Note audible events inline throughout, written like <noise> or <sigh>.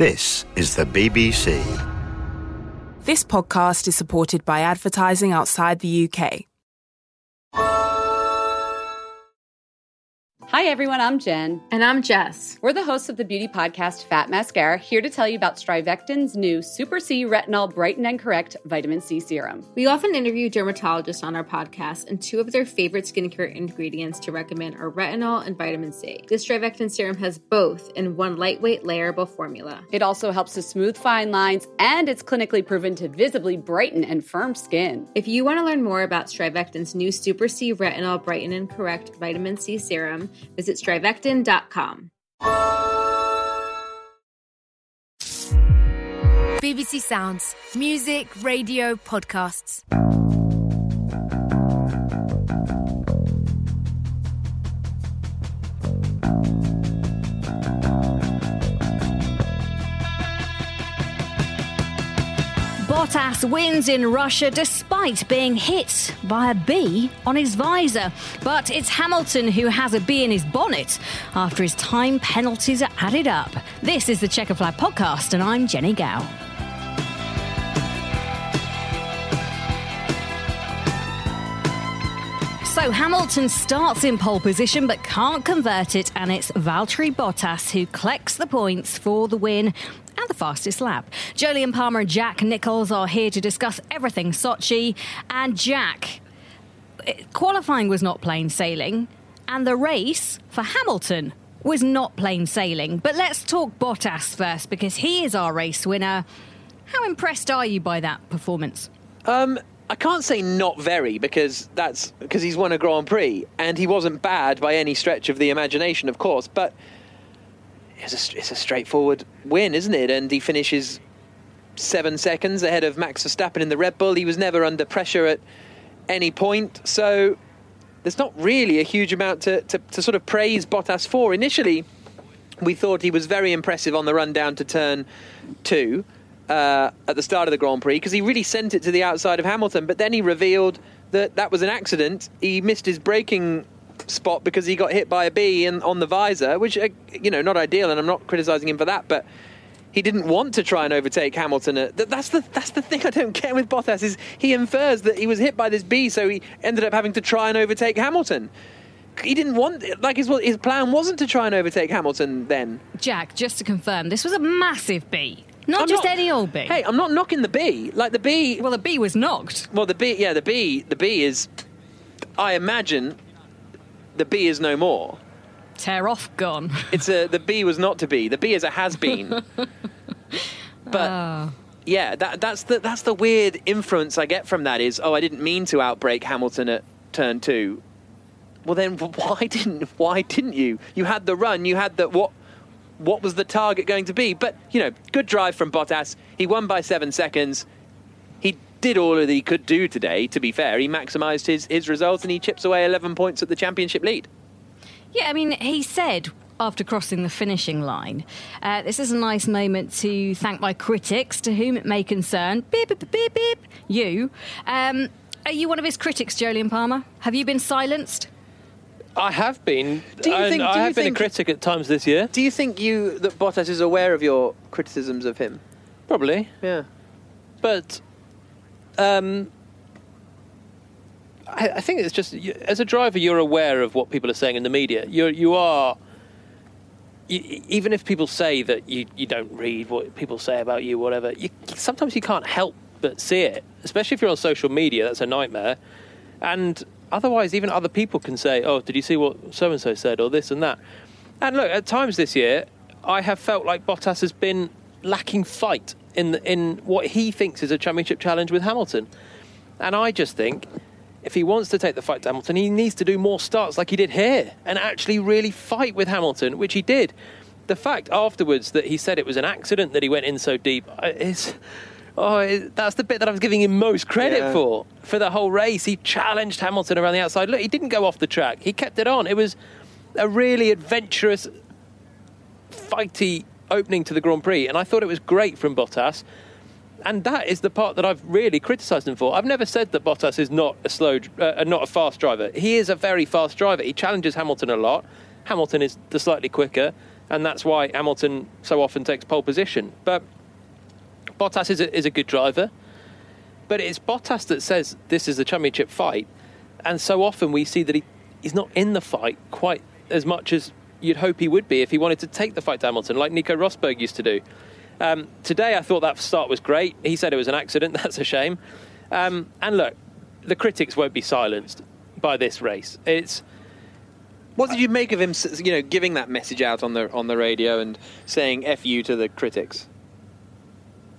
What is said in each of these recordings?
This is the BBC. This podcast is supported by advertising outside the UK. Hi, everyone. I'm Jen. And I'm Jess. We're the hosts of the beauty podcast Fat Mascara, here to tell you about Strivectin's new Super C Retinol Brighten and Correct Vitamin C Serum. We often interview dermatologists on our podcast, and two of their favorite skincare ingredients to recommend are retinol and vitamin C. This Strivectin serum has both in one lightweight, layerable formula. It also helps to smooth fine lines, and it's clinically proven to visibly brighten and firm skin. If you want to learn more about Strivectin's new Super C Retinol Brighten and Correct Vitamin C Serum, Visit strivectin.com. BBC Sounds, music, radio, podcasts. Bottas wins in Russia despite being hit by a bee on his visor. But it's Hamilton who has a bee in his bonnet after his time penalties are added up. This is the Checker Flag podcast, and I'm Jennie Gow. So Hamilton starts in pole position but can't convert it, and it's Valtteri Bottas who collects the points for the win and the fastest lap. Jolyon Palmer and Jack Nichols are here to discuss everything Sochi. And Jack, qualifying was not plain sailing, and the race for Hamilton was not plain sailing. But let's talk Bottas first because he is our race winner. How impressed are you by that performance? Um, I can't say not very because that's because he's won a Grand Prix and he wasn't bad by any stretch of the imagination, of course. But it's a, it's a straightforward win, isn't it? And he finishes seven seconds ahead of Max Verstappen in the Red Bull. He was never under pressure at any point, so there's not really a huge amount to, to, to sort of praise Bottas for. Initially, we thought he was very impressive on the run down to turn two uh, at the start of the Grand Prix because he really sent it to the outside of Hamilton. But then he revealed that that was an accident. He missed his braking spot because he got hit by a bee in, on the visor, which uh, you know not ideal, and I'm not criticising him for that, but. He didn't want to try and overtake Hamilton. Uh, that's the that's the thing I don't get with Bottas is he infers that he was hit by this bee, so he ended up having to try and overtake Hamilton he didn't want like his his plan wasn't to try and overtake Hamilton then. Jack, just to confirm, this was a massive bee. Not I'm just not, any old bee. Hey, I'm not knocking the bee. Like the bee. Well, the bee was knocked. Well, the bee. Yeah, the bee. The bee is. I imagine. The bee is no more. Tear off, gone. <laughs> It's a. The bee was not to be. The bee is a has been. <laughs> but. Oh. Yeah, that, that's the that's the weird inference I get from that is oh I didn't mean to outbrake Hamilton at turn two. Well then <laughs> why didn't why didn't you? You had the run, you had the what what was the target going to be? But, you know, good drive from Bottas. He won by seven seconds. He did all that he could do today, to be fair. He maximised his, his results and he chips away 11 points at the championship lead. Yeah, I mean, he said after crossing the finishing line. Uh, this is a nice moment to thank my critics, to whom it may concern. Beep, beep, beep, beep. You. Um, are you one of his critics, Jolyon Palmer? Have you been silenced? I have been. Do you think? Do I have been a critic at times this year. Do you think you that Bottas is aware of your criticisms of him? Probably. Yeah. But, um, I, I think it's just as a driver, you're aware of what people are saying in the media. You you are. You, even if people say that you, you don't read what people say about you, whatever, you, sometimes you can't help but see it. Especially if you're on social media, that's a nightmare. And otherwise, even other people can say, "Oh, did you see what so and so said?" or this and that. And look, at times this year, I have felt like Bottas has been lacking fight in the, in what he thinks is a championship challenge with Hamilton. And I just think if he wants to take the fight to Hamilton, he needs to do more starts like he did here and actually really fight with Hamilton, which he did. The fact afterwards that he said it was an accident that he went in so deep uh, is Oh, that's the bit that I was giving him most credit yeah. for. For the whole race, he challenged Hamilton around the outside. Look, he didn't go off the track. He kept it on. It was a really adventurous, fighty opening to the Grand Prix, and I thought it was great from Bottas. And that is the part that I've really criticised him for. I've never said that Bottas is not a slow, uh, not a fast driver. He is a very fast driver. He challenges Hamilton a lot. Hamilton is the slightly quicker, and that's why Hamilton so often takes pole position. But Bottas is a, is a good driver, but it's Bottas that says this is the championship fight, and so often we see that he, he's not in the fight quite as much as you'd hope he would be if he wanted to take the fight to Hamilton, like Nico Rosberg used to do. Um, today, I thought that start was great. He said it was an accident. <laughs> That's a shame. Um, and look, the critics won't be silenced by this race. It's What did you make of him, you know, giving that message out on the on the radio and saying "f you" to the critics?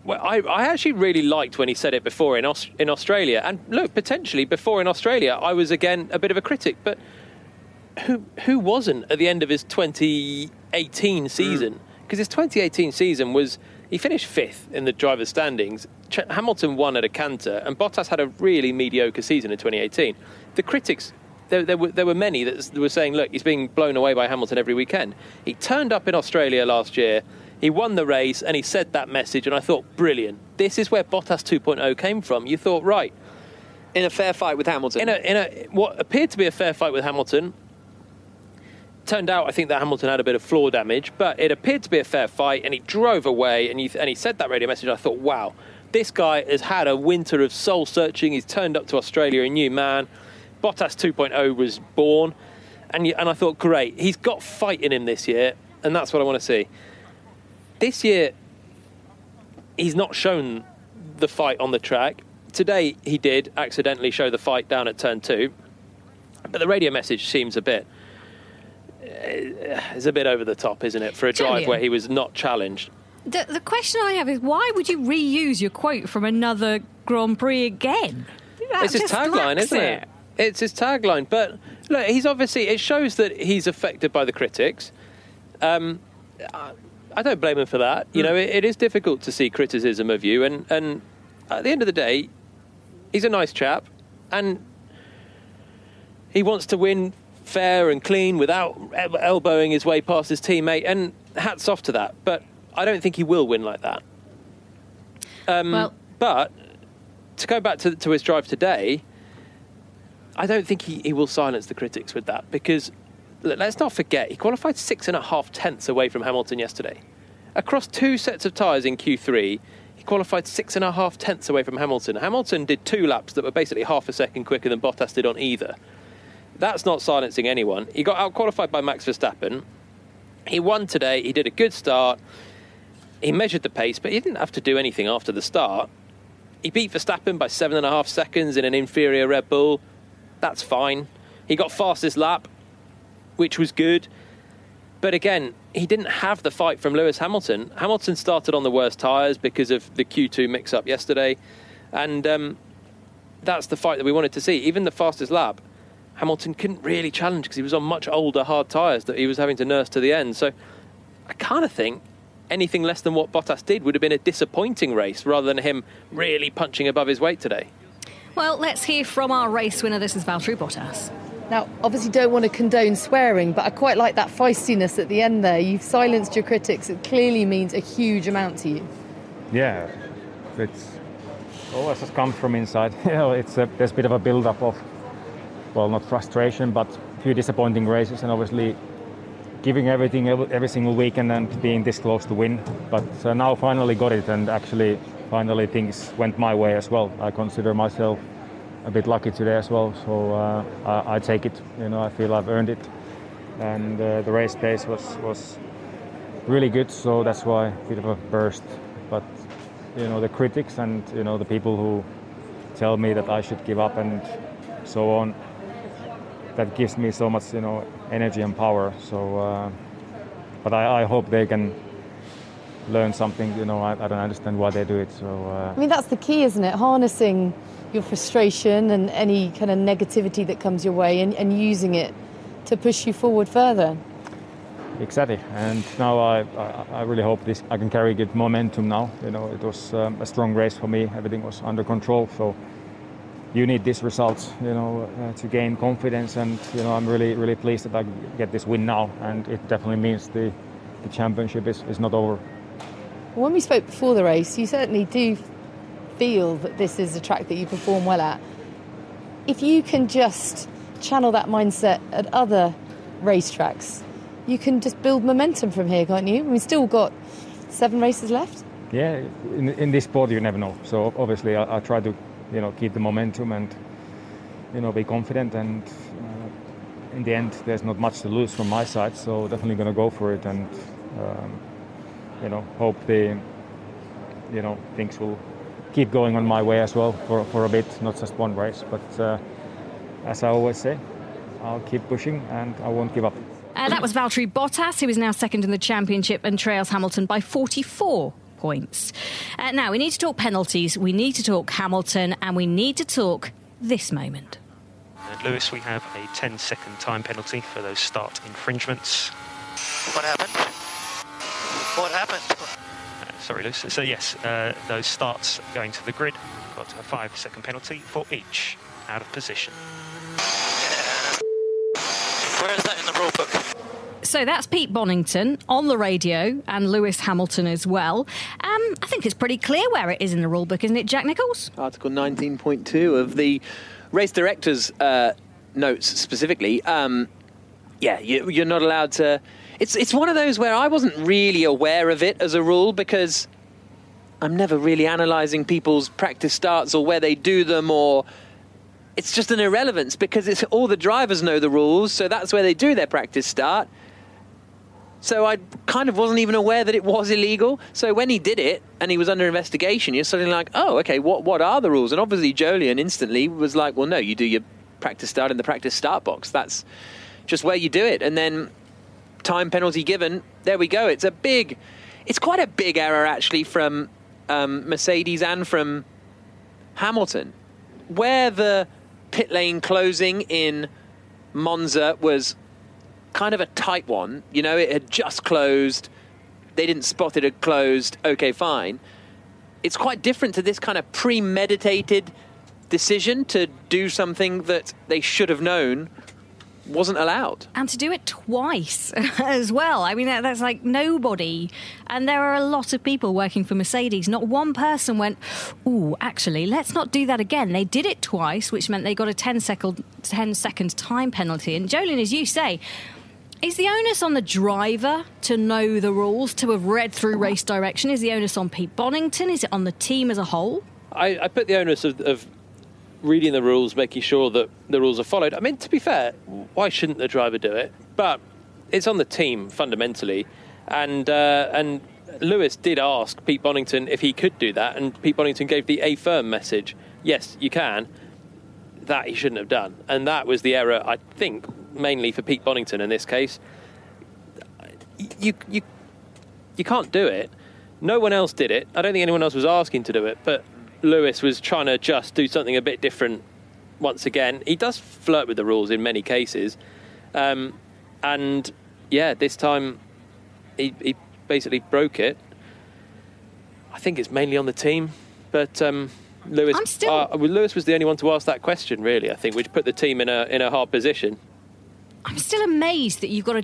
Well, I, I actually really liked when he said it before in Aus- in Australia, and look, potentially before in Australia, I was again a bit of a critic, but who who wasn't at the end of his 2018 season? Mm. Because his 2018 season was he finished fifth in the drivers' standings. Ch- Hamilton won at a canter, and Bottas had a really mediocre season in 2018. The critics. There, there, were, there were many that were saying, look, he's being blown away by Hamilton every weekend. He turned up in Australia last year, he won the race, and he said that message, and I thought, brilliant. This is where Bottas 2.0 came from. You thought, right, In a fair fight with Hamilton. in a, in a what appeared to be a fair fight with Hamilton. Turned out, I think that Hamilton had a bit of floor damage, but it appeared to be a fair fight, and he drove away. And, you, and he said that radio message. I thought, wow, this guy has had a winter of soul searching. He's turned up to Australia a new man. Bottas 2.0 was born, and you, and I thought, great, he's got fight in him this year, and that's what I want to see. This year, he's not shown the fight on the track. Today, he did accidentally show the fight down at turn two, but the radio message seems a bit. It's a bit over the top, isn't it, for a drive where he was not challenged? The, the question I have is why would you reuse your quote from another Grand Prix again? That it's his tagline, isn't it? It's his tagline. But look, he's obviously it shows that he's affected by the critics. Um, I- don't blame him for that. You know, it, it is difficult to see criticism of you, and and at the end of the day, he's a nice chap, and he wants to win fair and clean without elbowing his way past his teammate. And hats off to that. But I don't think he will win like that. Um, Well- but to go back to, to his drive today, I don't think he, he will silence the critics with that because let's not forget he qualified six and a half tenths away from Hamilton yesterday. Across two sets of tyres in Q3, he qualified six and a half tenths away from Hamilton. Hamilton did two laps that were basically half a second quicker than Bottas did on either. That's not silencing anyone. He got out qualified by Max Verstappen. He won today. He did a good start. He measured the pace, but he didn't have to do anything after the start. He beat Verstappen by seven and a half seconds in an inferior Red Bull. That's fine. He got fastest lap, which was good. But again, he didn't have the fight from Lewis Hamilton. Hamilton started on the worst tyres because of the Q2 mix up yesterday. And um, that's the fight that we wanted to see. Even the fastest lap, Hamilton couldn't really challenge because he was on much older, hard tyres that he was having to nurse to the end. So I kind of think anything less than what Bottas did would have been a disappointing race rather than him really punching above his weight today. Well, let's hear from our race winner. This is Valtteri Bottas. Now, obviously, don't want to condone swearing, but I quite like that feistiness at the end there. You've silenced your critics. It clearly means a huge amount to you. Yeah, it's oh, always has come from inside. <laughs> you know, it's a, there's a bit of a build-up of, well, not frustration, but a few disappointing races, and obviously giving everything every, single week and then being this close to win. But uh, now finally got it, and actually finally things went my way as well. I consider myself a bit lucky today as well, so uh, I, I take it. You know, I feel I've earned it, and uh, the race pace was was really good, so that's why a bit of a burst. But you know, the critics and you know the people who tell me that I should give up and so on, that gives me so much you know energy and power. So, uh, but I, I hope they can learn something. You know, I, I don't understand why they do it. So. Uh, I mean, that's the key, isn't it? Harnessing your frustration and any kind of negativity that comes your way and, and using it to push you forward further. Exactly, and now I, I, I really hope this I can carry good momentum now. You know, it was um, a strong race for me. Everything was under control, so you need these results, you know, uh, to gain confidence. And you know, I'm really really pleased that I get this win now, and it definitely means the the championship is, is not over. When we spoke before the race, you certainly do feel that this is a track that you perform well at. If you can just channel that mindset at other racetracks, you can just build momentum from here, can't you? We've still got seven races left. Yeah, in, in this sport you never know. So obviously I, I try to, you know, keep the momentum and, you know, be confident. And uh, in the end, there's not much to lose from my side. So definitely going to go for it and, um, you know, hope the, you know, things will keep going on my way as well for, for a bit, not just one race. But uh, as I always say, I'll keep pushing and I won't give up. Uh, that was Valtteri Bottas, who is now second in the championship and trails Hamilton by 44 points. Uh, now, we need to talk penalties, we need to talk Hamilton, and we need to talk this moment. And Lewis, we have a 10 second time penalty for those start infringements. What happened? What happened? Uh, sorry, Lewis. So, yes, uh, those starts going to the grid got a five second penalty for each out of position. Where is that in the rule book? So that's Pete Bonnington on the radio and Lewis Hamilton as well. Um, I think it's pretty clear where it is in the rulebook, isn't it, Jack Nichols? Article 19.2 of the race director's uh, notes specifically. Um, yeah, you, you're not allowed to. It's it's one of those where I wasn't really aware of it as a rule because I'm never really analysing people's practice starts or where they do them or it's just an irrelevance because it's all the drivers know the rules, so that's where they do their practice start. So I kind of wasn't even aware that it was illegal. So when he did it and he was under investigation, you're suddenly like, oh, okay, what what are the rules? And obviously Jolyon instantly was like, well, no, you do your practice start in the practice start box. That's just where you do it. And then time penalty given. There we go. It's a big, it's quite a big error actually from um, Mercedes and from Hamilton, where the pit lane closing in Monza was kind of a tight one. You know, it had just closed. They didn't spot it had closed. Okay, fine. It's quite different to this kind of premeditated decision to do something that they should have known wasn't allowed. And to do it twice <laughs> as well. I mean, that, that's like nobody. And there are a lot of people working for Mercedes. Not one person went, ooh, actually, let's not do that again. They did it twice, which meant they got a 10 second, 10 second time penalty. And Jolyon, as you say, is the onus on the driver to know the rules, to have read through race direction? Is the onus on Pete Bonnington? Is it on the team as a whole? I, I put the onus of, of reading the rules, making sure that the rules are followed. I mean, to be fair, why shouldn't the driver do it? But it's on the team fundamentally, and uh, and Lewis did ask Pete Bonnington if he could do that, and Pete Bonnington gave the a firm message: yes, you can. That he shouldn't have done, and that was the error. I think mainly for Pete Bonnington in this case. You you you can't do it. No one else did it. I don't think anyone else was asking to do it, but Lewis was trying to just do something a bit different once again. He does flirt with the rules in many cases. Um, and yeah, this time he, he, basically broke it. I think it's mainly on the team, but um, Lewis, still... uh, Lewis was the only one to ask that question, really, I think, which put the team in a, in a hard position. I'm still amazed that you've got a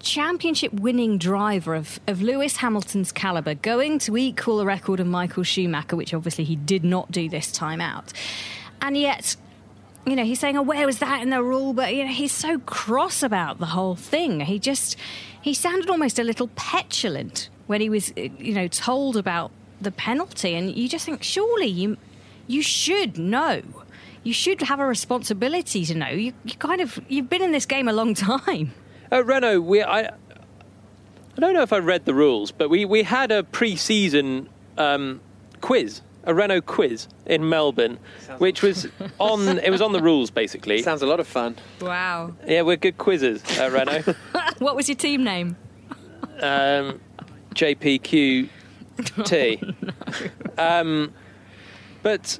championship winning driver of, of Lewis Hamilton's calibre going to equal the record of Michael Schumacher, which obviously he did not do this time out. And yet, you know, he's saying, oh, where was that in the rule? But, you know, he's so cross about the whole thing. He just, he sounded almost a little petulant when he was, you know, told about the penalty. And you just think, surely you, you should know. You should have a responsibility to know. You, you kind of, you've been in this game a long time. <laughs> At Renault, we I I don't know if I read the rules, but we, we had a pre-season um, quiz, a Renault quiz in Melbourne, Sounds which was <laughs> on it was on the rules basically. Sounds a lot of fun. Wow. Yeah, we're good quizzes at Renault. <laughs> what was your team name? Um, JPQT. Oh, no. um, but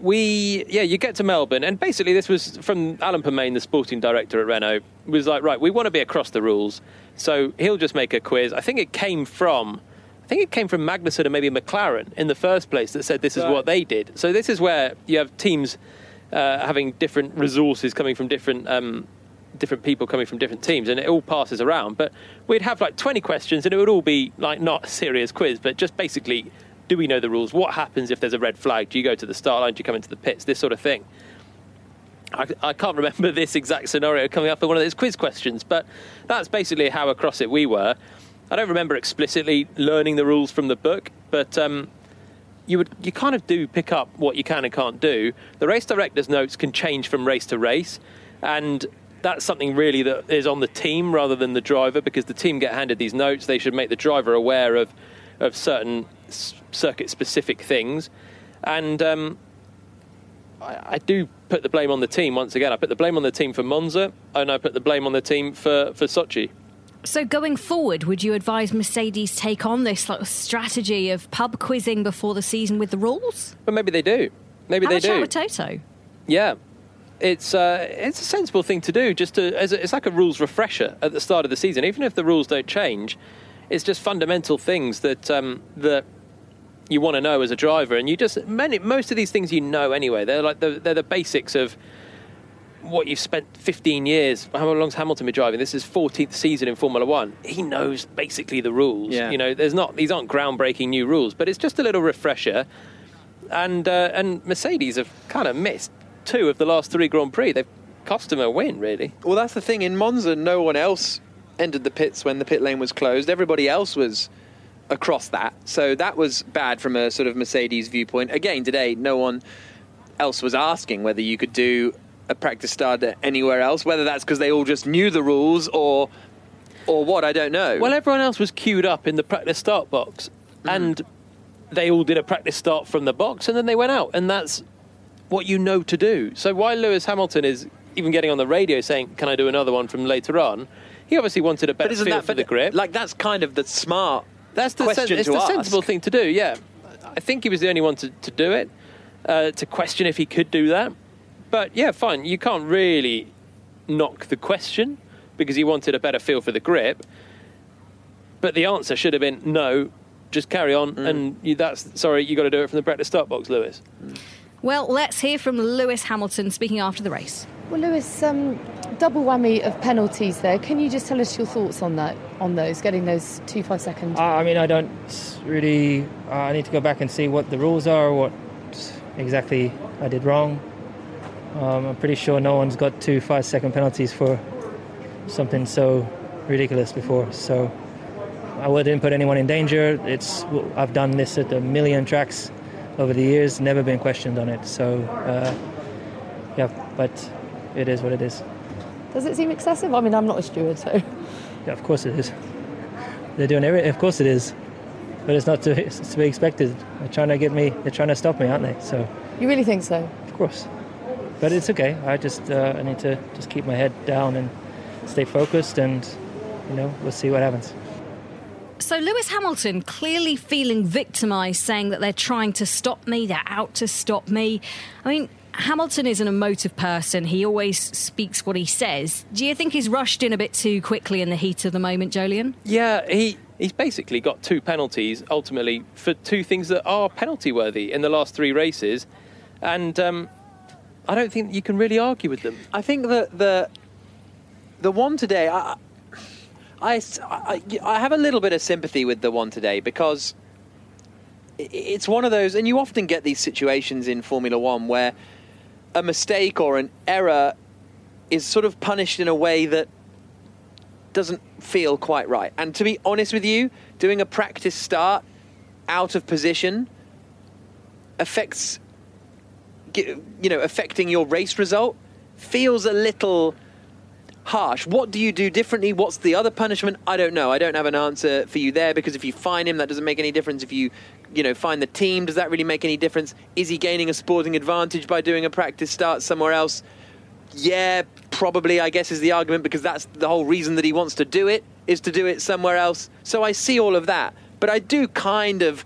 we yeah you get to melbourne and basically this was from alan permane the sporting director at renault was like right we want to be across the rules. So he'll just make a quiz. I think it came from i think it came from magnussen and maybe mclaren in the first place that said this is right. what they did. So this is where you have teams uh, having different resources coming from different um, different people coming from different teams and it all passes around. But we'd have like 20 questions and it would all be like not a serious quiz but just basically do we know the rules? What happens if there's a red flag? Do you go to the start line? Do you come into the pits? This sort of thing. I, I can't remember <laughs> this exact scenario coming up in one of those quiz questions, but that's basically how across it we were. I don't remember explicitly learning the rules from the book, but um, you would you kind of do pick up what you can and can't do. The race director's notes can change from race to race, and that's something really that is on the team rather than the driver because the team get handed these notes. They should make the driver aware of of certain circuit specific things, and um, I, I, do put the blame on the team once again. I put the blame on the team for Monza, and I put the blame on the team for for Sochi. So, going forward, would you advise Mercedes take on this sort of strategy of pub quizzing before the season with the rules? But maybe they do. Maybe Have they a do. Chat with Toto. Yeah, it's uh, it's a sensible thing to do. Just to, as a, it's like a rules refresher at the start of the season. Even if the rules don't change, it's just fundamental things that um, that you want to know as a driver, and you just many most of these things you know anyway. They're like the, they're the basics of what you've spent 15 years. How long's Hamilton been driving? This is 14th season in Formula One. He knows basically the rules. Yeah. You know, there's not these aren't groundbreaking new rules, but it's just a little refresher. And uh, and Mercedes have kind of missed two of the last three Grand Prix. They've cost them a win, really. Well, that's the thing. In Monza, no one else entered the pits when the pit lane was closed. Everybody else was across that. So that was bad from a sort of Mercedes viewpoint. Again, today, no one else was asking whether you could do a practice start anywhere else. Whether that's because they all just knew the rules or or what, I don't know. Well, everyone else was queued up in the practice start box, Mm. and they all did a practice start from the box, and then they went out, and that's what you know to do. So while Lewis Hamilton is even getting on the radio saying, "Can I do another one from later on?" He obviously wanted a better feel that for the grip. Like that's kind of the smart. That's the, sen- question it's to the ask. sensible thing to do. Yeah, I think he was the only one to, to do it. Uh, to question if he could do that, but yeah, fine. You can't really knock the question because he wanted a better feel for the grip. But the answer should have been no. Just carry on, Mm. and you, that's sorry. You got to do it from the practice start box, Lewis. Well, let's hear from Lewis Hamilton speaking after the race. Well, Lewis, um, double whammy of penalties there. Can you just tell us your thoughts on that, on those, getting those two five second? Uh, I mean, I don't really. Uh, I need to go back and see what the rules are, what exactly I did wrong. Um, I'm pretty sure no one's got two five second penalties for something so ridiculous before. So I wouldn't put anyone in danger. It's I've done this at a million tracks over the years, never been questioned on it. So uh, yeah, but it is what it is. Does it seem excessive? I mean, I'm not a steward, so. Yeah, of course it is. They're doing every. Of course it is, but it's not to, it's to be expected. They're trying to get me. They're trying to stop me, aren't they? So You really think so? of course, but it's okay. I just uh, I need to just keep my head down and stay focused, and you know we'll see what happens. So Lewis Hamilton clearly feeling victimised, saying that they're trying to stop me, they're out to stop me. I mean, Hamilton is an emotive person. He always speaks what he says. Do you think he's rushed in a bit too quickly in the heat of the moment, Jolyon? Yeah, he he's basically got two penalties ultimately for two things that are penalty worthy in the last three races, and um, I don't think you can really argue with them. I think that the the one today, I, I, I, I have a little bit of sympathy with the one today because it's one of those, and you often get these situations in Formula One where a mistake or an error is sort of punished in a way that doesn't feel quite right. And to be honest with you, doing a practice start out of position affects you know affecting your race result feels a little harsh. What do you do differently? What's the other punishment? I don't know. I don't have an answer for you there because if you fine him, that doesn't make any difference. If you, you know, find the team, does that really make any difference? Is he gaining a sporting advantage by doing a practice start somewhere else? Yeah, probably. I guess is the argument because that's the whole reason that he wants to do it is to do it somewhere else. So I see all of that, but I do kind of.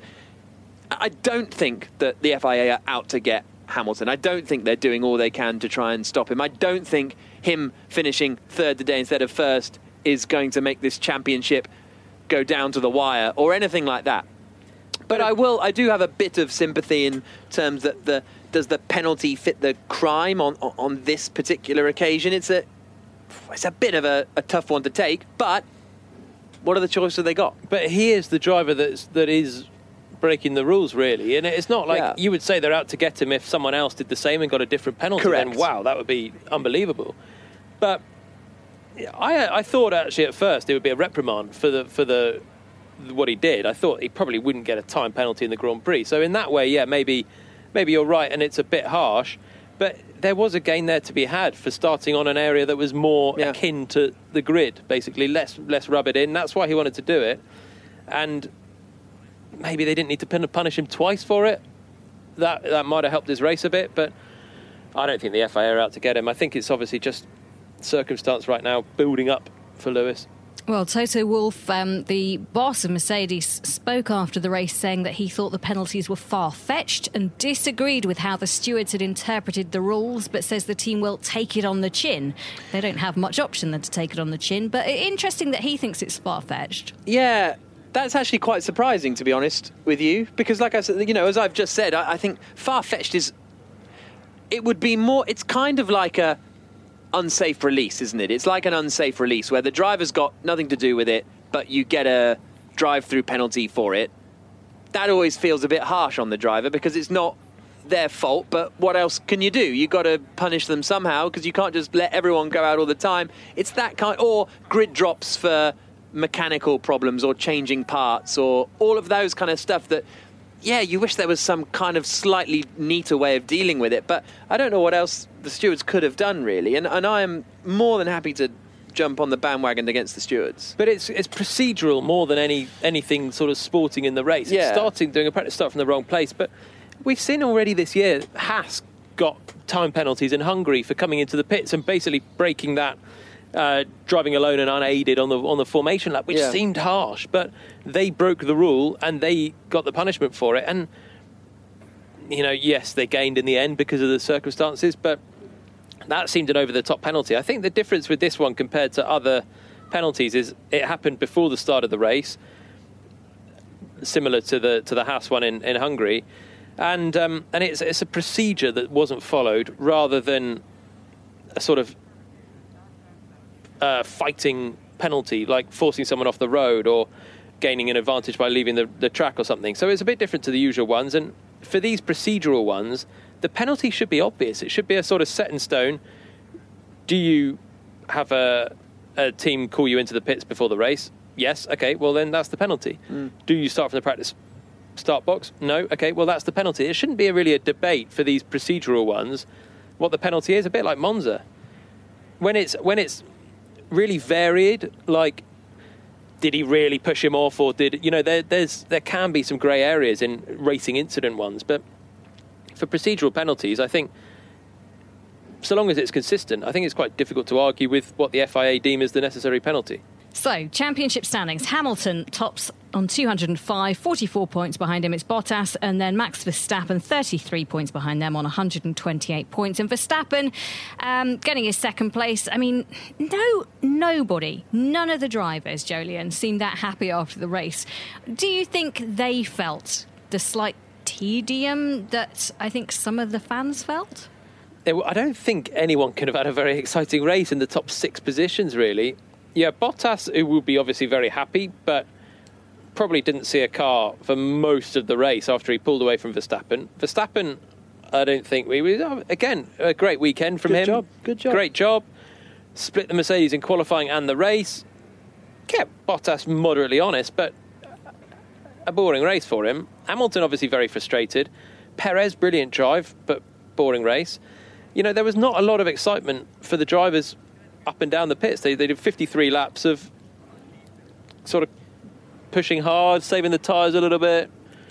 I don't think that the FIA are out to get Hamilton. I don't think they're doing all they can to try and stop him. I don't think him finishing third today instead of first is going to make this championship go down to the wire or anything like that. But I will. I do have a bit of sympathy in terms that the does the penalty fit the crime on on, this particular occasion. It's a it's a bit of a, a tough one to take. But what are the choices they got? But he is the driver that's that is breaking the rules, really. And it's not like Yeah. you would say they're out to get him if someone else did the same and got a different penalty. Correct. Then wow, that would be unbelievable. But I, I thought actually at first it would be a reprimand for the for the what he did. I thought he probably wouldn't get a time penalty in the Grand Prix. So in that way, yeah, maybe maybe you're right, and it's a bit harsh. But there was a gain there to be had for starting on an area that was more akin to the grid, basically less less rub it in. That's why he wanted to do it, and maybe they didn't need to punish him twice for it. That that might have helped his race a bit, but I don't think the FIA are out to get him. I think it's obviously just circumstance right now building up for Lewis. Well, Toto Wolff, um, the boss of Mercedes, spoke after the race saying that he thought the penalties were far fetched and disagreed with how the stewards had interpreted the rules, but says the team will take it on the chin. They don't have much option than to take it on the chin, but interesting that he thinks it's far fetched. Yeah, that's actually quite surprising, to be honest with you, because, like I said, you know, as I've just said, I, I think far fetched is. It would be more. It's kind of like a unsafe release, isn't it? It's like an unsafe release where the driver's got nothing to do with it, but you get a drive-through penalty for it. That always feels a bit harsh on the driver because it's not their fault. But what else can you do? You've got to punish them somehow because you can't just let everyone go out all the time. It's that kind, or grid drops for mechanical problems or changing parts or all of those kind of stuff that yeah you wish there was some kind of slightly neater way of dealing with it but i don't know what else the stewards could have done really and, and i am more than happy to jump on the bandwagon against the stewards But it's it's procedural more than any anything sort of sporting in the race. Yeah. It's starting doing a practice start from the wrong place. But we've seen already this year Haas got time penalties in Hungary for coming into the pits and basically breaking that uh, driving alone and unaided on the on the formation lap, which Yeah. seemed harsh, but they broke the rule and they got the punishment for it. And you know, yes, they gained in the end because of the circumstances, but that seemed an over the top penalty. I think the difference with this one compared to other penalties is it happened before the start of the race, similar to the to the Haas one in, in Hungary, and um, and it's it's a procedure that wasn't followed rather than a sort of uh, fighting penalty, like forcing someone off the road or gaining an advantage by leaving the, the track or something. So it's a bit different to the usual ones. And for these procedural ones, the penalty should be obvious. It should be a sort of set in stone. Do you have a, a team call you into the pits before the race? Yes. Okay. Well, then that's the penalty. Do you start from the practice start box? No. Okay. Well, that's the penalty. It shouldn't be a, really a debate for these procedural ones. What the penalty is, a bit like Monza. When it's when it's really varied, like did he really push him off, or did you know? There, there's there can be some grey areas in racing incident ones, but for procedural penalties, I think so long as it's consistent, I think it's quite difficult to argue with what the FIA deem as the necessary penalty. So, championship standings Hamilton tops on 205, 44 points behind him. It's Bottas, and then Max Verstappen, 33 points behind them on 128 points. And Verstappen um, getting his second place. I mean, no, nobody, none of the drivers, Jolyon, seemed that happy after the race. Do you think they felt the slight tedium that I think some of the fans felt? I don't think anyone could have had a very exciting race in the top six positions, really. Yeah, Bottas, who will be obviously very happy, but probably didn't see a car for most of the race after he pulled away from Verstappen. Verstappen, I don't think we. we again, a great weekend from Good him. job, good job. Great job. Split the Mercedes in qualifying and the race. Kept Bottas moderately honest, but a boring race for him. Hamilton obviously very frustrated. Perez, brilliant drive, but boring race. You know, there was not a lot of excitement for the drivers up and down the pits. They, they did 53 laps of sort of pushing hard, saving the tyres a little bit.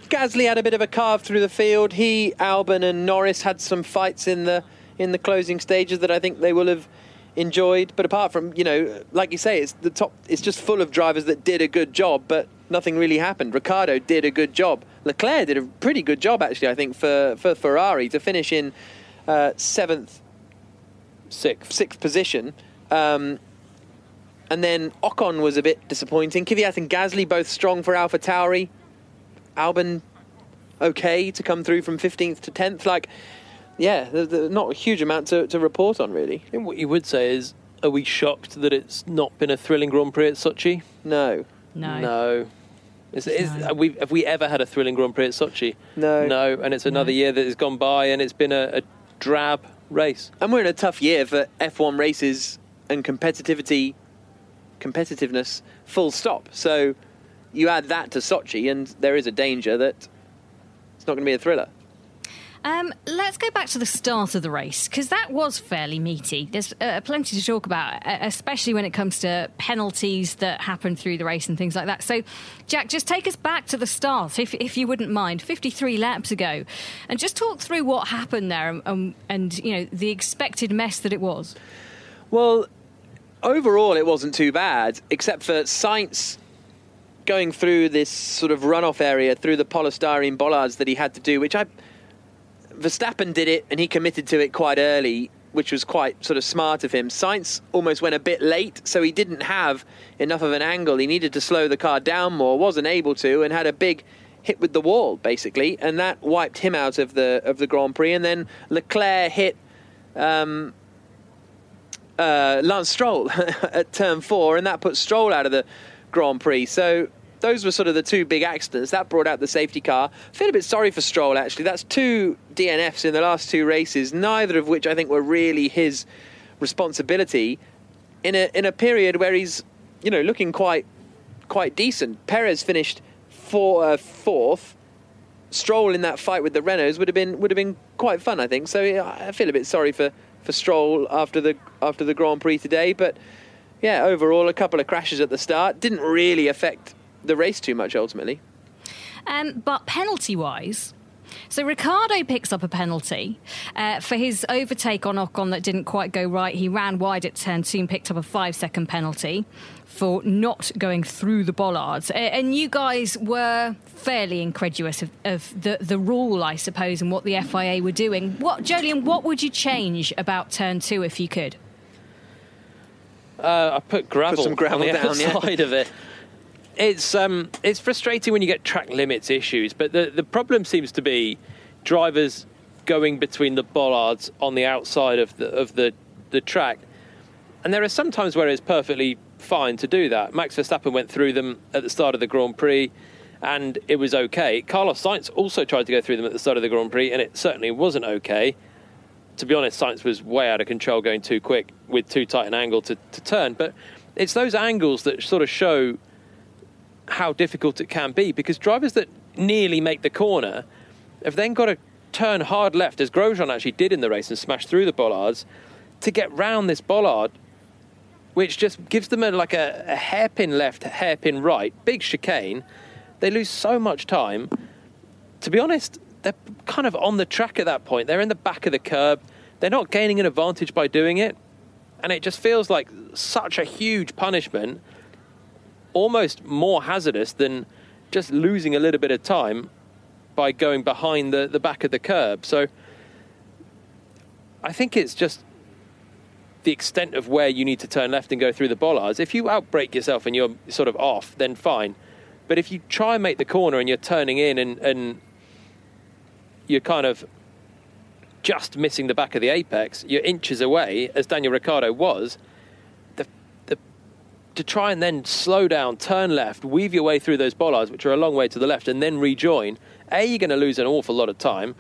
Gasly had a bit of a carve through the field. He, Albon, and Norris had some fights in the in the closing stages that I think they will have enjoyed. But apart from you know, like you say, it's the top. It's just full of drivers that did a good job, but nothing really happened. Ricciardo did a good job. Leclerc did a pretty good job actually. I think for for Ferrari to finish in uh, seventh, sixth, sixth position. Um, and then Ocon was a bit disappointing. Kvyat and Gasly both strong for Alpha Tauri. Albon okay to come through from 15th to 10th. Like, yeah, there's, there's not a huge amount to, to report on, really. I think what you would say is, are we shocked that it's not been a thrilling Grand Prix at Sochi? No. No. No. Is, is, have, we, have we ever had a thrilling Grand Prix at Sochi? No. No, and it's another year that has gone by and it's been a, a drab race. And we're in a tough year for F1 races and competitivity, competitiveness, full stop. So you add that to Sochi, and there is a danger that it's not going to be a thriller. Um, let's go back to the start of the race because that was fairly meaty. There's uh, plenty to talk about, especially when it comes to penalties that happen through the race and things like that. So, Jack, just take us back to the start, if, if you wouldn't mind, 53 laps ago, and just talk through what happened there and, um, and you know the expected mess that it was. Well, overall, it wasn't too bad, except for Sainz going through this sort of runoff area through the polystyrene bollards that he had to do, which I Verstappen did it and he committed to it quite early, which was quite sort of smart of him. Sainz almost went a bit late, so he didn't have enough of an angle. He needed to slow the car down more, wasn't able to, and had a big hit with the wall basically, and that wiped him out of the of the Grand Prix. And then Leclerc hit. Um, uh, Lance Stroll <laughs> at turn four, and that put Stroll out of the Grand Prix. So those were sort of the two big accidents. That brought out the safety car. I feel a bit sorry for Stroll, actually. That's two DNFs in the last two races, neither of which I think were really his responsibility in a, in a period where he's, you know, looking quite, quite decent. Perez finished four, uh, fourth. Stroll in that fight with the Renaults would have been would have been quite fun, I think. So I feel a bit sorry for, for Stroll after the after the Grand Prix today, but yeah, overall a couple of crashes at the start didn't really affect the race too much ultimately. Um, but penalty wise, so Ricciardo picks up a penalty uh, for his overtake on Ocon that didn't quite go right. He ran wide at turn two and picked up a five second penalty for not going through the bollards. And you guys were fairly incredulous of, of the, the rule, I suppose, and what the FIA were doing. What, Jolyon, what would you change about turn two if you could? Uh, I put gravel, Put some gravel on the down, yeah. outside of it. <laughs> It's um, it's frustrating when you get track limits issues, but the the problem seems to be drivers going between the bollards on the outside of the of the the track, and there are some times where it's perfectly fine to do that. Max Verstappen went through them at the start of the Grand Prix, and it was okay. Carlos Sainz also tried to go through them at the start of the Grand Prix, and it certainly wasn't okay. To be honest, Sainz was way out of control, going too quick with too tight an angle to, to turn. But it's those angles that sort of show how difficult it can be because drivers that nearly make the corner have then got to turn hard left, as Grosjean actually did in the race and smash through the bollards, to get round this bollard, which just gives them a, like a, a hairpin left, hairpin right, big chicane. They lose so much time. To be honest, they're kind of on the track at that point. They're in the back of the curb. They're not gaining an advantage by doing it. And it just feels like such a huge punishment almost more hazardous than just losing a little bit of time by going behind the, the back of the curb. So I think it's just the extent of where you need to turn left and go through the bollards. If you outbrake yourself and you're sort of off, then fine. But if you try and make the corner and you're turning in and, and you're kind of just missing the back of the apex, you're inches away, as Daniel Ricciardo was, to try and then slow down, turn left, weave your way through those bollards, which are a long way to the left, and then rejoin, A, you're going to lose an awful lot of time.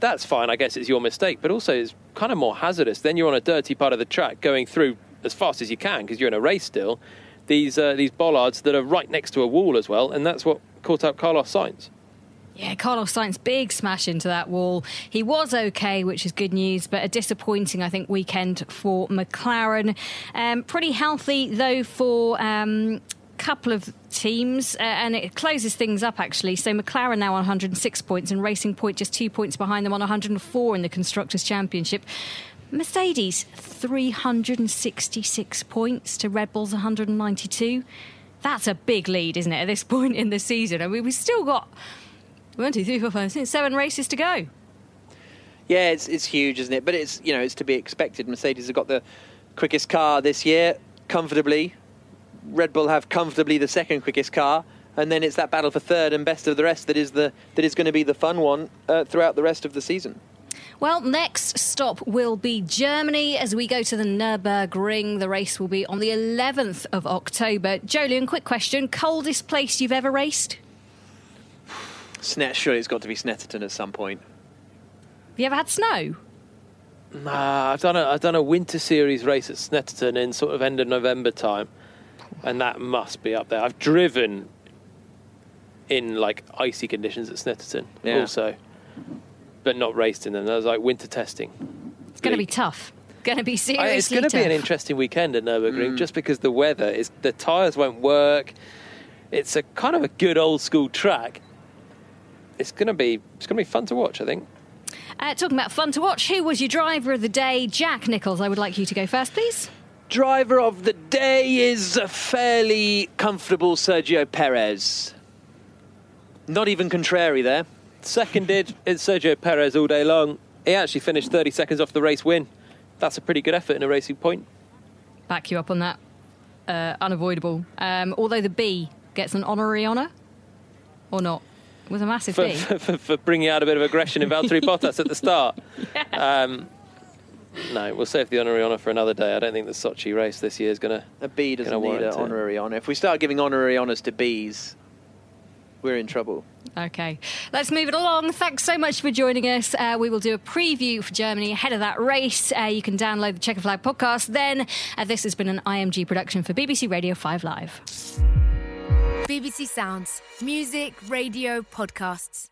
That's fine, I guess it's your mistake, but also it's kind of more hazardous. Then you're on a dirty part of the track going through as fast as you can because you're in a race still. These, uh, these bollards that are right next to a wall as well, and that's what caught up Carlos Sainz. Yeah, Carlos Sainz, big smash into that wall. He was okay, which is good news, but a disappointing, I think, weekend for McLaren. Um, pretty healthy, though, for. Um, couple of teams, uh, and it closes things up actually. So McLaren now on 106 points, and Racing Point just two points behind them on 104 in the Constructors' Championship. Mercedes 366 points to Red Bull's 192. That's a big lead, isn't it? At this <laughs> point in the season, I mean, we've still got one, two, three, four, five, six, seven races to go. Yeah, it's it's huge, isn't it? But it's you know it's to be expected. Mercedes have got the quickest car this year, comfortably. Red Bull have comfortably the second quickest car, and then it's that battle for third and best of the rest that is the that is going to be the fun one uh, throughout the rest of the season. Well, next stop will be Germany as we go to the Nürburgring. The race will be on the 11th of October. Jolyon, quick question. Coldest place you've ever raced? Snet, surely it's got to be Snetterton at some point. Have you ever had snow? Nah, I've done a I've done a winter series race at Snetterton in sort of end of November time, and that must be up there. I've driven in like icy conditions at Snetterton Yeah. also, but not raced in them. That was like winter testing. It's going to be tough. Going to be seriously I- it's going to be an interesting weekend at Nurburgring, Mm. just because the weather is the tyres won't work. It's a kind of a good old school track. It's going to be it's going to be fun to watch. I think. Uh, talking about fun to watch, who was your driver of the day? Jack Nicholls, I would like you to go first, please. Driver of the day is a fairly comfortable Sergio Perez. Not even contrary there. Seconded <laughs> it's Sergio Perez all day long. He actually finished 30 seconds off the race win. That's a pretty good effort in a racing point. Back you up on that. Uh, unavoidable. Um, although the B gets an honorary honour, or not? It was a massive For, B. for, <laughs> for, for bringing out a bit of aggression in Valtteri <laughs> Bottas at the start. Um, no, we'll save the honorary honour for another day. I don't think the Sochi race this year is going to. A B doesn't need an honorary honour. If we start giving honorary honours to Bs, we're in trouble. Okay, let's move it along. Thanks so much for joining us. Uh, we will do a preview for Germany ahead of that race. Uh, you can download the Chequered Flag podcast then. Uh, this has been an IMG production for BBC Radio 5 Live. BBC Sounds. Music, radio, podcasts.